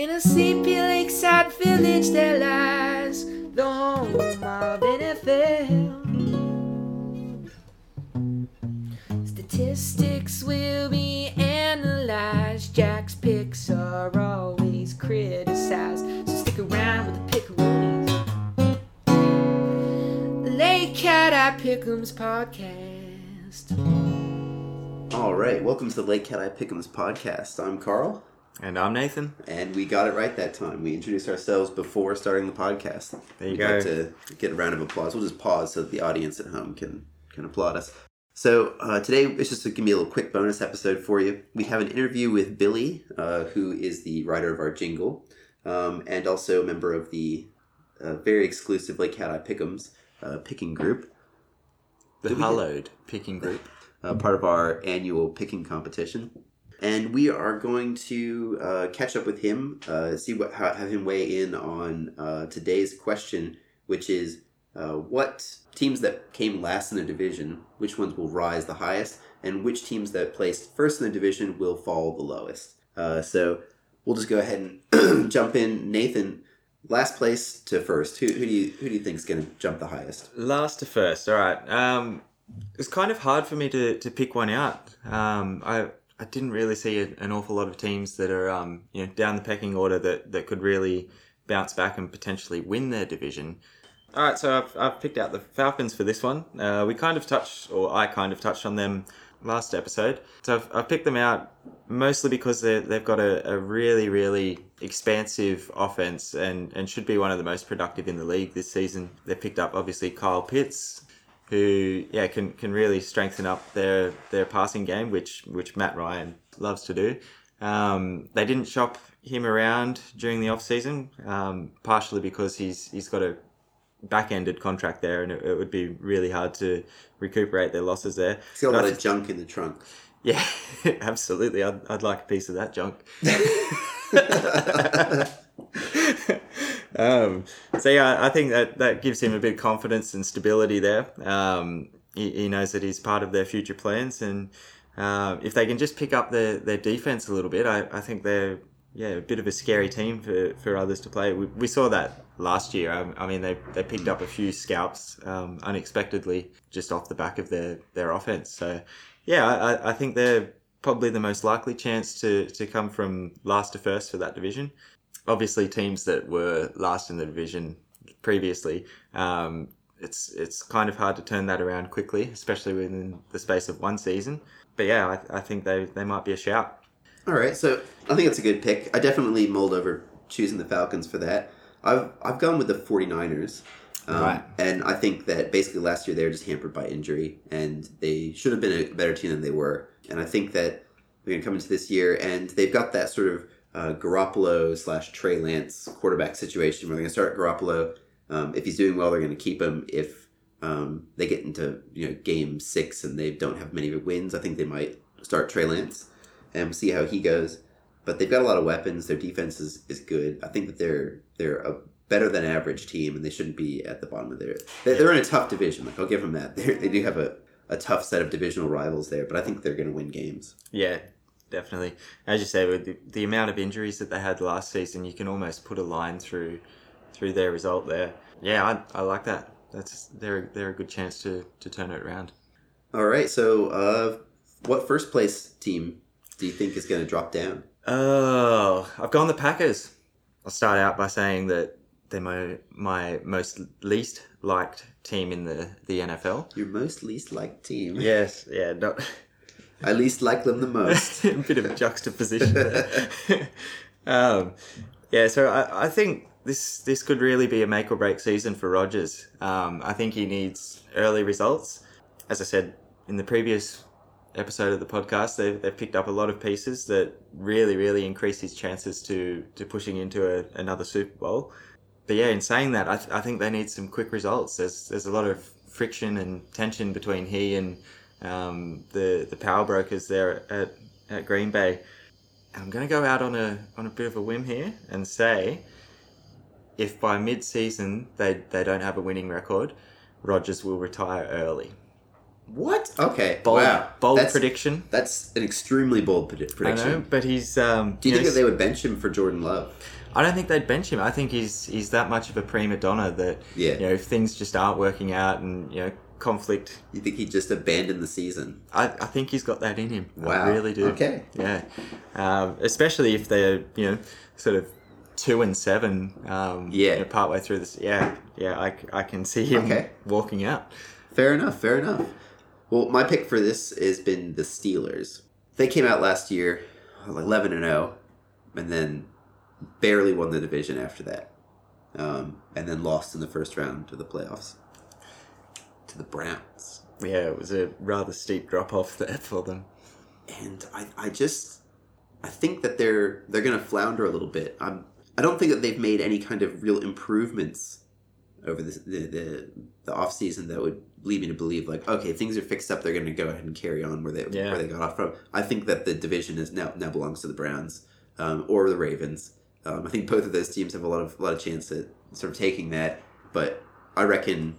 In a sleepy lakeside village there lies the home of NFL. Statistics will be analyzed. Jack's picks are always criticized. So stick around with the Pickaroonies. Lake Cat Eye Pick'ems podcast. All right, welcome to the Lake Cat Eye Pick'ems podcast. I'm Carl, And I'm Nathan. and we got it right that time. We introduced ourselves before starting the podcast. There you We'd go. like to get a round of applause. We'll just pause so that the audience at home can can applaud us. So uh, today it's just going to be a little quick bonus episode for you. We have an interview with Billy, uh, who is the writer of our jingle, um, and also a member of the uh, very exclusive Lake Cat Eye Pick'ems uh, picking group. The we- hallowed picking group. uh, part of our annual picking competition. And we are going to uh, catch up with him, uh, see what have him weigh in on uh, today's question, which is uh, what teams that came last in the division, which ones will rise the highest, and which teams that placed first in the division will fall the lowest. Uh, so we'll just go ahead and jump in. Nathan, last place to first. Who, who do you who do you think is going to jump the highest? Last to first. All right. Um, it's kind of hard for me to, to pick one out. Um, I I didn't really see a, an awful lot of teams that are um, you know down the pecking order that, that could really bounce back and potentially win their division. All right, so I've, I've picked out the Falcons for this one. Uh, we kind of touched, or I kind of touched on them last episode. So I've, I've picked them out mostly because they've got a, a really, really expansive offense and, and should be one of the most productive in the league this season. They've picked up, obviously, Kyle Pitts, who yeah can, can really strengthen up their, their passing game, which, which Matt Ryan loves to do. Um, they didn't shop him around during the off-season, um, partially because he's he's got a back-ended contract there, and it, it would be really hard to recuperate their losses there. He's got a lot of junk in the trunk. yeah, absolutely. I'd, I'd like a piece of that junk. um, so yeah, I think that that gives him a bit of confidence and stability there. Um, he, he knows that he's part of their future plans, and uh, if they can just pick up their, their defense a little bit, I, I think they're yeah a bit of a scary team for, for others to play. We, we saw that last year. I, I mean, they, they picked up a few scalps um, unexpectedly just off the back of their, their offense. So yeah, I, I think they're probably the most likely chance to, to come from last to first for that division. Obviously, teams that were last in the division previously, um, it's it's kind of hard to turn that around quickly, especially within the space of one season. But yeah, I, I think they, they might be a shout. All right, so I think it's a good pick. I definitely mulled over choosing the Falcons for that. I've I've gone with the 49ers. Um, Right. And I think that basically last year they were just hampered by injury, and they should have been a better team than they were. And I think that we're going to come into this year, and they've got that sort of uh, Garoppolo slash Trey Lance quarterback situation where they're going to start Garoppolo. Um, if he's doing well, they're going to keep him. If um, they get into you know game six and they don't have many wins, I think they might start Trey Lance and see how he goes. But they've got a lot of weapons. Their defense is, is good. I think that they're they're a better than average team, and they shouldn't be at the bottom of their. They're, they're in a tough division. Like I'll give them that. They're, they do have a, a tough set of divisional rivals there, but I think they're going to win games. Yeah, definitely. As you say, with the, the amount of injuries that they had last season, you can almost put a line through through their result there. Yeah, I, I like that. That's they're they're a good chance to, to turn it around. All right. So, uh, what first place team do you think is going to drop down? Oh, I've gone the Packers. I'll start out by saying that they're my my most least liked team in the, the NFL. Your most least liked team. Yes, yeah, not I least like them the most. a bit of a juxtaposition there. um, yeah, so I, I think this this could really be a make or break season for Rodgers. Um, I think he needs early results. As I said in the previous episode of the podcast, they've, they've picked up a lot of pieces that really, really increase his chances to, to pushing into a, another Super Bowl. But yeah, in saying that, I, th- I think they need some quick results. There's there's a lot of friction and tension between he and um, the the power brokers there at, at Green Bay. And I'm going to go out on a on a bit of a whim here and say, if by mid season they they don't have a winning record, Rodgers will retire early. What? Okay. Bold, wow. bold that's, prediction. That's an extremely bold predi- I prediction. know, but he's. Um, Do you think know, that they would bench him for Jordan Love? I don't think they'd bench him. I think he's he's that much of a prima donna that Yeah. you know if things just aren't working out and you know conflict. You think he'd just abandoned the season? I, I think he's got that in him. Wow. I really do. Okay. Yeah. Um, especially if they're you know sort of two and seven. Um, Yeah. You know, partway through this. Yeah. Yeah. I, I can see him Okay. walking out. Fair enough. Fair enough. Well, my pick for this has been the Steelers. They came out last year, eleven and zero, and then barely won the division after that, um, and then lost in the first round of the playoffs to the Browns. Yeah. It was a rather steep drop off there for them. and I, I just I think that they're they're gonna flounder a little bit. I'm I don't think that they've made any kind of real improvements over this, the the the off season that would lead me to believe like okay things are fixed up they're gonna go ahead and carry on where they Yeah. where they got off from. I think that the division is now now belongs to the Browns um, or the Ravens. Um, I think both of those teams have a lot of a lot of chance at sort of taking that, but I reckon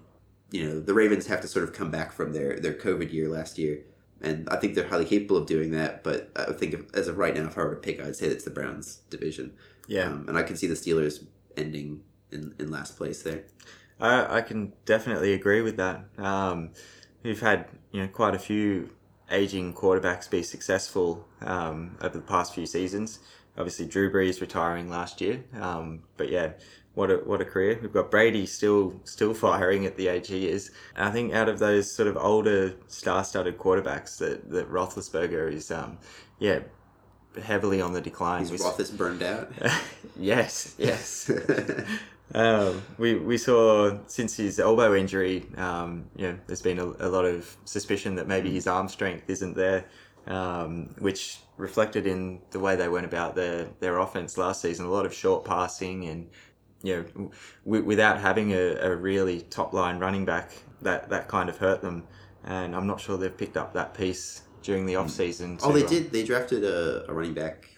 you know the Ravens have to sort of come back from their their COVID year last year and I think they're highly capable of doing that. But I think if, as of right now, if I were to pick, I'd say it's the Browns division. Yeah. um, and I can see the Steelers ending in, in last place there. I, I can definitely agree with that. Um, we've had you know quite a few aging quarterbacks be successful um, over the past few seasons. Obviously, Drew Brees retiring last year, um, but yeah, what a what a career. We've got Brady still still firing at the age he is. And I think out of those sort of older star-studded quarterbacks, that that Roethlisberger is um, yeah heavily on the decline. We- Roethlis burned out. yes, yes. Um, we we saw since his elbow injury, um, you know, there's been a, a lot of suspicion that maybe his arm strength isn't there, um, which reflected in the way they went about their their offense last season. A lot of short passing and you know, w- without having a, a really top line running back, that that kind of hurt them. And I'm not sure they've picked up that piece during the off season. oh, they uh, did. They drafted a, a running back.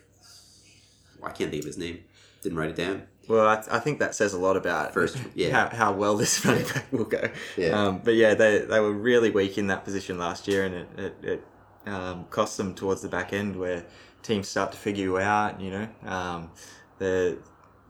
I can't think of his name. Didn't write it down. Well, I, I think that says a lot about First, yeah. how, how well this running back will go. Yeah. Um, but yeah, they, they were really weak in that position last year, and it, it, it um, cost them towards the back end where teams start to figure you out. You know, um, the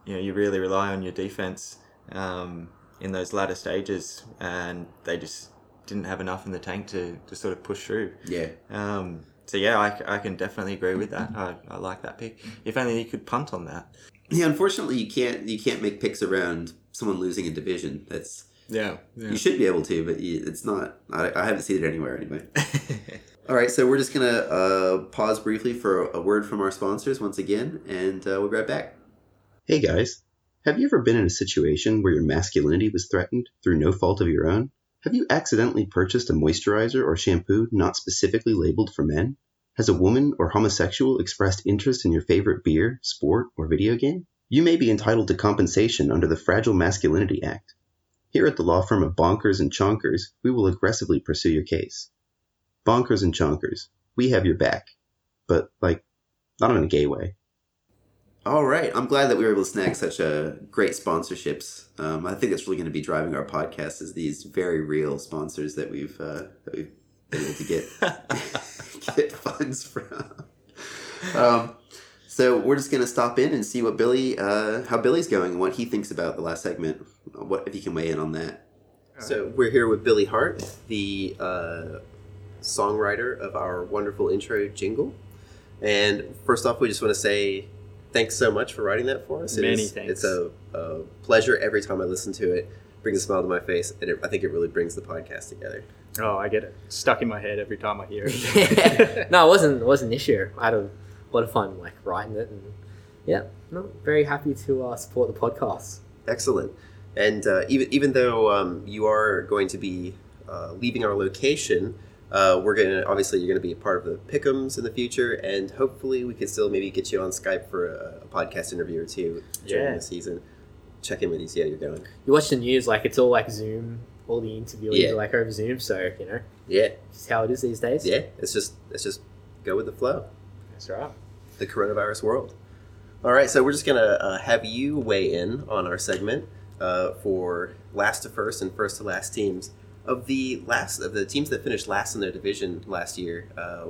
you know you really rely on your defense um, in those latter stages, and they just didn't have enough in the tank to, to sort of push through. Yeah. Um, so yeah, I, I can definitely agree with that. I, I like that pick. If only you could punt on that. Yeah. Unfortunately, you can't. You can't make picks around someone losing a division. That's Yeah. you should be able to, but you, it's not. I, I haven't seen it anywhere anyway. All right, so we're just gonna uh, pause briefly for a word from our sponsors once again, and uh, we'll be right back. Hey guys, have you ever been in a situation where your masculinity was threatened through no fault of your own? Have you accidentally purchased a moisturizer or shampoo not specifically labeled for men? Has a woman or homosexual expressed interest in your favorite beer, sport, or video game? You may be entitled to compensation under the Fragile Masculinity Act. Here at the law firm of Bonkers and Chonkers, we will aggressively pursue your case. Bonkers and Chonkers, we have your back. But, like, not in a gay way. All right, I'm glad that we were able to snag such a great sponsorships. Um, I think it's really going to be driving our podcast is these very real sponsors that we've uh, that we've been able to get get funds from. Um, so we're just going to stop in and see what Billy, uh, how Billy's going, and what he thinks about the last segment. What if you can weigh in on that? So we're here with Billy Hart, the uh, songwriter of our wonderful intro jingle. And first off, we just want to say thanks so much for writing that for us. It Many is- thanks. It's a, a pleasure every time I listen to it. Brings a smile to my face, and it, I think it really brings the podcast together. Oh, I get it stuck in my head every time I hear it. no, it wasn't. It wasn't an issue. I had a lot of fun like writing it, and yeah, no, very happy to uh, support the podcast. Excellent. And uh, even even though um, you are going to be uh, leaving our location, uh, we're gonna obviously you're gonna be a part of the Pickums in the future, and hopefully we could still maybe get you on Skype for a, a podcast interview or two during Yeah. the season. Check in with you, see how you're going. You watch the news, like it's all like Zoom. All the interviews Yeah. are like over Zoom, so you know, Yeah, it's how it is these days. yeah. It's just it's just go with the flow. that's right. the coronavirus world. All right, so we're just gonna uh, have you weigh in on our segment uh, for last to first and first to last teams. Of the last of the teams that finished last in their division last year, uh,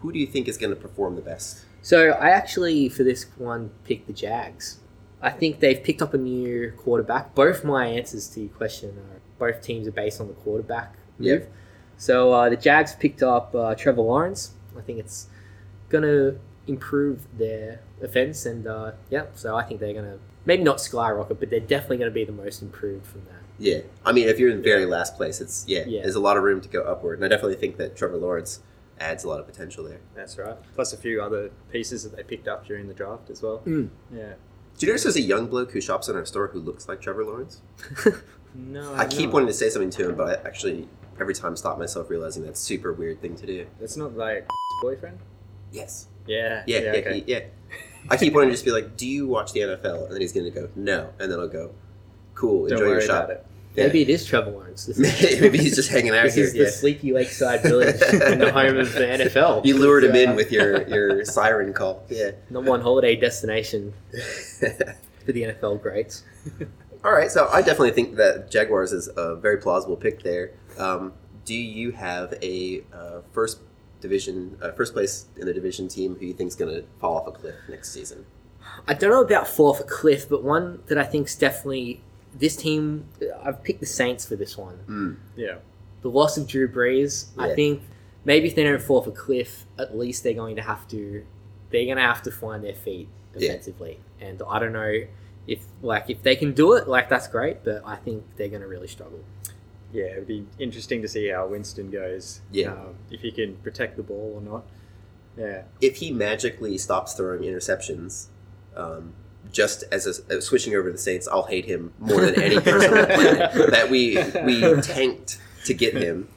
who do you think is going to perform the best? So I actually for this one picked the Jags. I think they've picked up a new quarterback. Both my answers to your question are both teams are based on the quarterback move. Yep. So uh, the Jags picked up uh, Trevor Lawrence. I think it's gonna improve their offense, and uh, yeah, so I think they're gonna maybe not skyrocket, but they're definitely gonna be the most improved from that. Yeah, I mean, if you're in the very last place, it's yeah, Yeah. there's a lot of room to go upward, and I definitely think that Trevor Lawrence adds a lot of potential there. That's right. Plus a few other pieces that they picked up during the draft as well. Mm. Yeah. Do you notice there's a young bloke who shops in our store who looks like Trevor Lawrence? No, I keep wanting to say something to him, but I actually every time stop myself realizing that's a super weird thing to do. It's not like boyfriend. Yes. Yeah. Yeah, yeah, okay. he- yeah. I keep wanting to just be like, "Do you watch the NFL?" And then he's going to go, "No," and then I'll go, "Cool, Don't enjoy your worry shop." about it. Yeah. Maybe it is Trevor Lawrence. Maybe he's just hanging out here. this here. is yeah. the sleepy lakeside village in the home of the NFL. You lured him Uh, in with your, your siren call. Yeah. number one holiday destination for the NFL greats. All right, so I definitely think that Jaguars is a very plausible pick there. Um, do you have a uh, first division, uh, first place in the division team who you think is going to fall off a cliff next season? I don't know about fall off a cliff, but one that I think is definitely this team. I've picked the Saints for this one. Mm. Yeah. The loss of Drew Brees. I think maybe if they don't fall off a cliff, at least they're going to have to. They're going to have to find their feet Yeah. offensively, and I don't know if like if they can do it, like that's great. But I think they're going to really struggle. Yeah, it'd be interesting to see how Winston goes. Yeah. Um, if he can protect the ball or not. Yeah. If he magically stops throwing interceptions, um, just as a, uh, switching over to the Saints, I'll hate him more than any person on the planet. That we we tanked to get him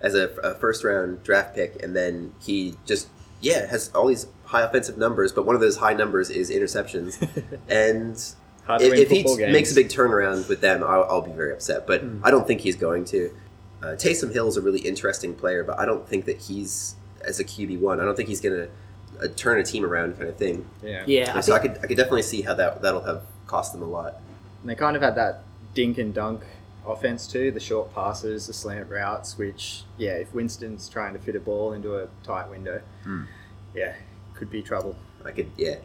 as a, a first round draft pick, and then he just yeah has all these high offensive numbers, but one of those high numbers is interceptions, and if, if he games. makes a big turnaround with them, I'll, I'll be very upset. But Mm. I don't think he's going to. Uh, Taysom Hill is a really interesting player, but I don't think that he's as a QB one. I don't think he's going to uh, turn a team around, kind of thing. Yeah. Yeah, I so I could I could definitely see how that that'll have cost them a lot. And they kind of had that dink and dunk offense too, the short passes, the slant routes, which, yeah, if Winston's trying to fit a ball into a tight window, Hmm. yeah, could be trouble. I could yeah.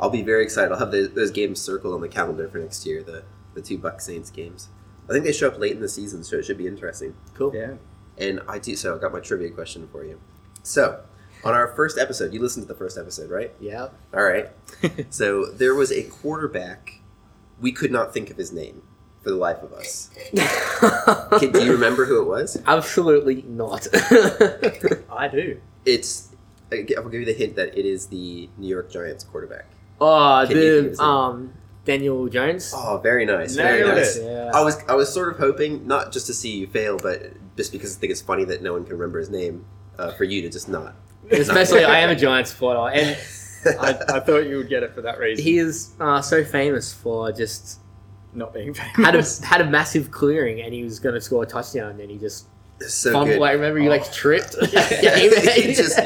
I'll be very excited. I'll have those, those games circled on the calendar for next year. The the two Bucs Saints games. I think they show up late in the season, so it should be interesting. cool. Yeah. And I do so. I got my trivia question for you. So, on our first episode, you listened to the first episode, right? Yeah. All right. so there was a quarterback. We could not think of his name for the life of us. Kid, do you remember who it was? Absolutely not. I do. It's. I'll give you the hint that it is the New York Giants quarterback. oh, Can you think of the his name? um Daniel Jones. Oh, very nice. Very Nailed nice. it. Yeah. I was I was sort of hoping not just to see you fail, but just because I think it's funny that no one can remember his name, uh, for you to just not. Especially, I am a Giants supporter, and I, I thought you would get it for that reason. he is uh, so famous for just not being famous. had a had a massive clearing, and he was going to score a touchdown, and then he just so fumbled. good. Like, remember, he like Oh. tripped. yeah, he just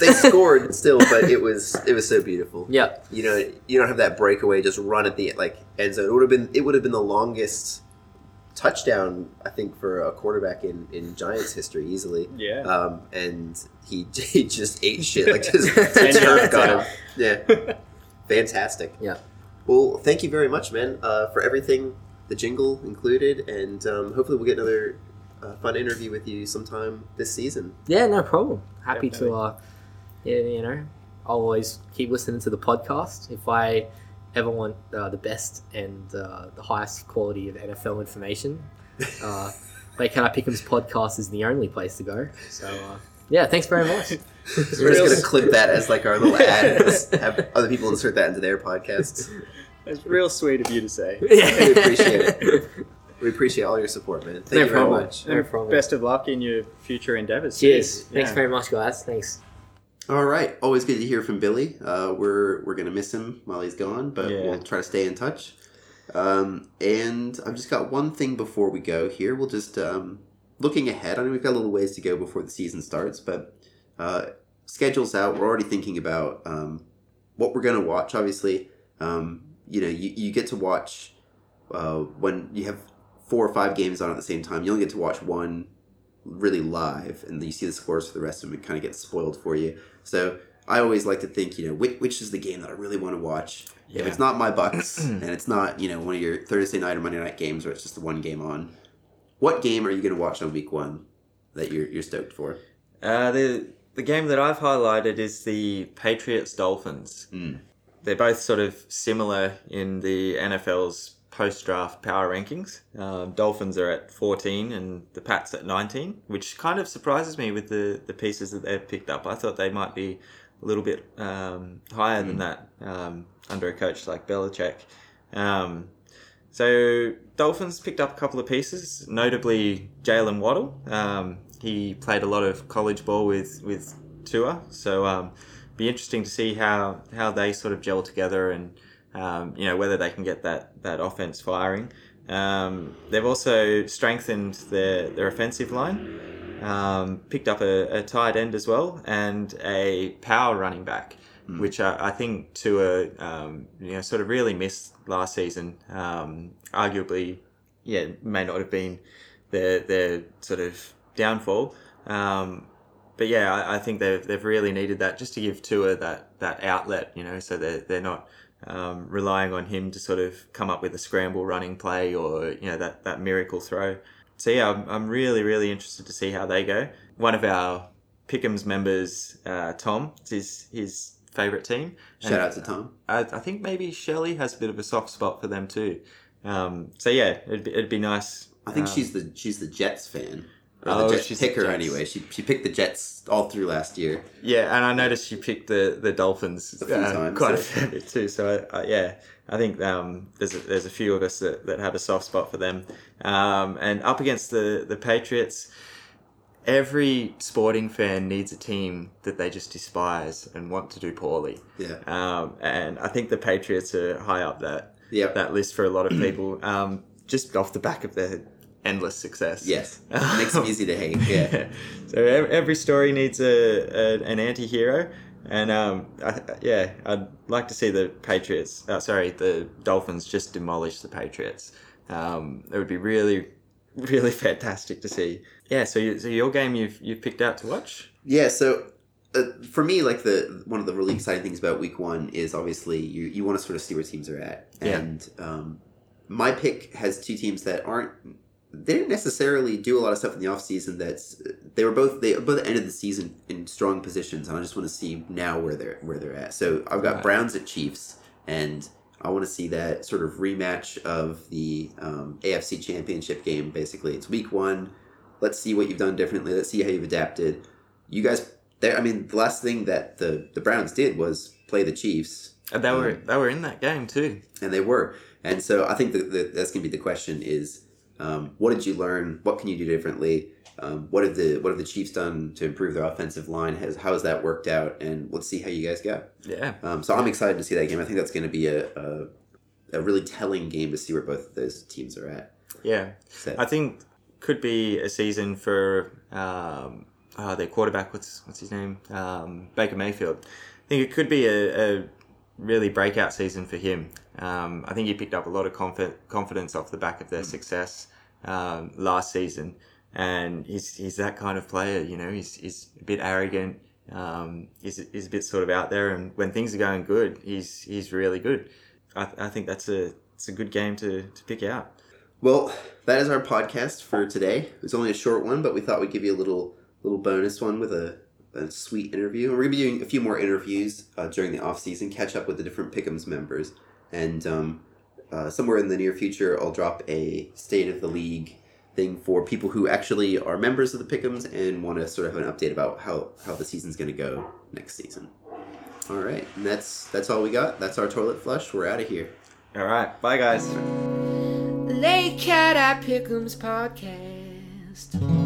they scored still, but it was it was so beautiful. yeah, You know, you don't have that breakaway just run at the like end zone. It would have been it would have been the longest touchdown I think for a quarterback in in Giants history easily. yeah. Um, and he he just ate shit like just And the turf got him. Yeah, fantastic. Yeah. Well, thank you very much, man, uh, for everything. The jingle included, and um, hopefully we'll get another uh, fun interview with you sometime this season. yeah, no problem. Happy Definitely. to, uh, yeah, you know, I'll always keep listening to the podcast if I ever want uh, the best and uh, the highest quality of NFL information. Uh, Lake Cat Eye Pick'em's podcast is the only place to go. So, uh, yeah, thanks very much. We're just gonna clip that as like our little ad. and have other people insert that into their podcasts. It's real sweet of you to say. Yeah. We appreciate it. We appreciate all your support, man. Thank No you very much. No problem. Best of luck in your future endeavors. Cheers. too. Thanks Yeah. very much, guys. Thanks. All right, always good to hear from Billy. Uh, we're we're gonna miss him while he's gone, but Yeah. we'll try to stay in touch. Um, and I've just got one thing before we go here. We'll just um, looking ahead. I know we've got a little ways to go before the season starts, but uh, schedules out. We're already thinking about um, what we're gonna watch. Obviously, um, you know, you, you get to watch uh, when you have four or five games on at the same time. You only get to watch one really live, and you see the scores for the rest of them. It kind of gets spoiled for you. So I always like to think, you know, which, which is the game that I really want to watch. Yeah. If it's not my Bucs and it's not, you know, one of your Thursday night or Monday night games where it's just the one game on, what game are you going to watch on week one that you're you're stoked for? Uh, the the game that I've highlighted is the Patriots Dolphins. Mm. They're both sort of similar in the NFL's post draft power rankings. Um, Dolphins are at 14 and the Pats at 19, which kind of surprises me with the, the pieces that they've picked up. I thought they might be a little bit um, higher than that um, under a coach like Belichick. Um, so Dolphins picked up a couple of pieces, notably Jaylen Waddle. Um, he played a lot of college ball with with Tua, so um, be interesting to see how how they sort of gel together and um, you know whether they can get that that offense firing. Um, they've also strengthened their their offensive line. Um, picked up a, a tight end as well and a power running back, which I, I think Tua um, you know sort of really missed last season. Um, arguably, yeah, may not have been their their sort of downfall. Um, but yeah, I, I think they've they've really needed that just to give Tua that that outlet, you know, so they're they're not um, relying on him to sort of come up with a scramble running play or you know that that miracle throw. So yeah, I'm, I'm really really interested to see how they go. One of our Pickham's members, uh, Tom, it's his his favorite team. Shout out to Tom. I, I think maybe Shelley has a bit of a soft spot for them too. Um, so yeah, it'd be, it'd be nice. I think um, she's the she's the Jets fan. Or Oh, the Jets she's picker Jets. anyway. She she picked the Jets all through last year. Yeah, and I noticed she picked the the Dolphins A few uh, times, quite a yeah. fair bit too. So I, I, yeah, I think um, there's a, there's a few of us that, that have a soft spot for them. Um, and up against the the Patriots, every sporting fan needs a team that they just despise and want to do poorly. Yeah. Um, and I think the Patriots are high up that Yep. that list for a lot of people, um, just off the back of their endless success. Yes. Makes them easy to hate. Yeah. so every story needs a, a an anti-hero and um, I, yeah i'd like to see the patriots uh, sorry the dolphins just demolish the patriots um, it would be really really fantastic to see yeah so, you, so your game you've you've picked out to watch Yeah, so uh, for me, like the one of the really exciting things about week one is obviously you, you want to sort of see where teams are at, Yeah. and um, my pick has two teams that aren't they didn't necessarily do a lot of stuff in the offseason that's they were both they both ended the season in strong positions and I just want to see now where they're where they're at. So I've got Right. Browns at Chiefs and I want to see that sort of rematch of the um, AFC Championship game. Basically, it's week one. Let's see what you've done differently. Let's see how you've adapted. You guys, there. I mean, the last thing that the the Browns did was play the Chiefs, and they were Um, they were in that game too and they were. And so I think that that that's going to be the question: is um, what did you learn? What can you do differently? Um, what have the what have the Chiefs done to improve their offensive line? Has how has that worked out? And let's see how you guys go. yeah Um, so I'm excited to see that game. I think that's going to be a, a a really telling game to see where both of those teams are at. yeah So, I think could be a season for um, uh, their quarterback. What's what's his name? Um, Baker Mayfield. I think it could be a, a really breakout season for him. Um, I think he picked up a lot of confi- confidence off the back of their success um, last season, and he's he's that kind of player. You know, he's he's a bit arrogant. Um, he's, he's a bit sort of out there, and when things are going good, he's he's really good. I, I think that's a it's a good game to, to pick out. well, that is our podcast for today. It was only a short one, but we thought we'd give you a little little bonus one with a, a sweet interview. We're gonna be doing a few more interviews uh, during the off season. Catch up with the different Pickums members, and um, uh, somewhere in the near future, I'll drop a state of the league thing for people who actually are members of the Pickums and want to sort of have an update about how how the season's going to go next season. All right, and that's that's all we got. That's our toilet flush. We're out of here. All right, bye guys. Lake Cat Eye Pick'ems podcast.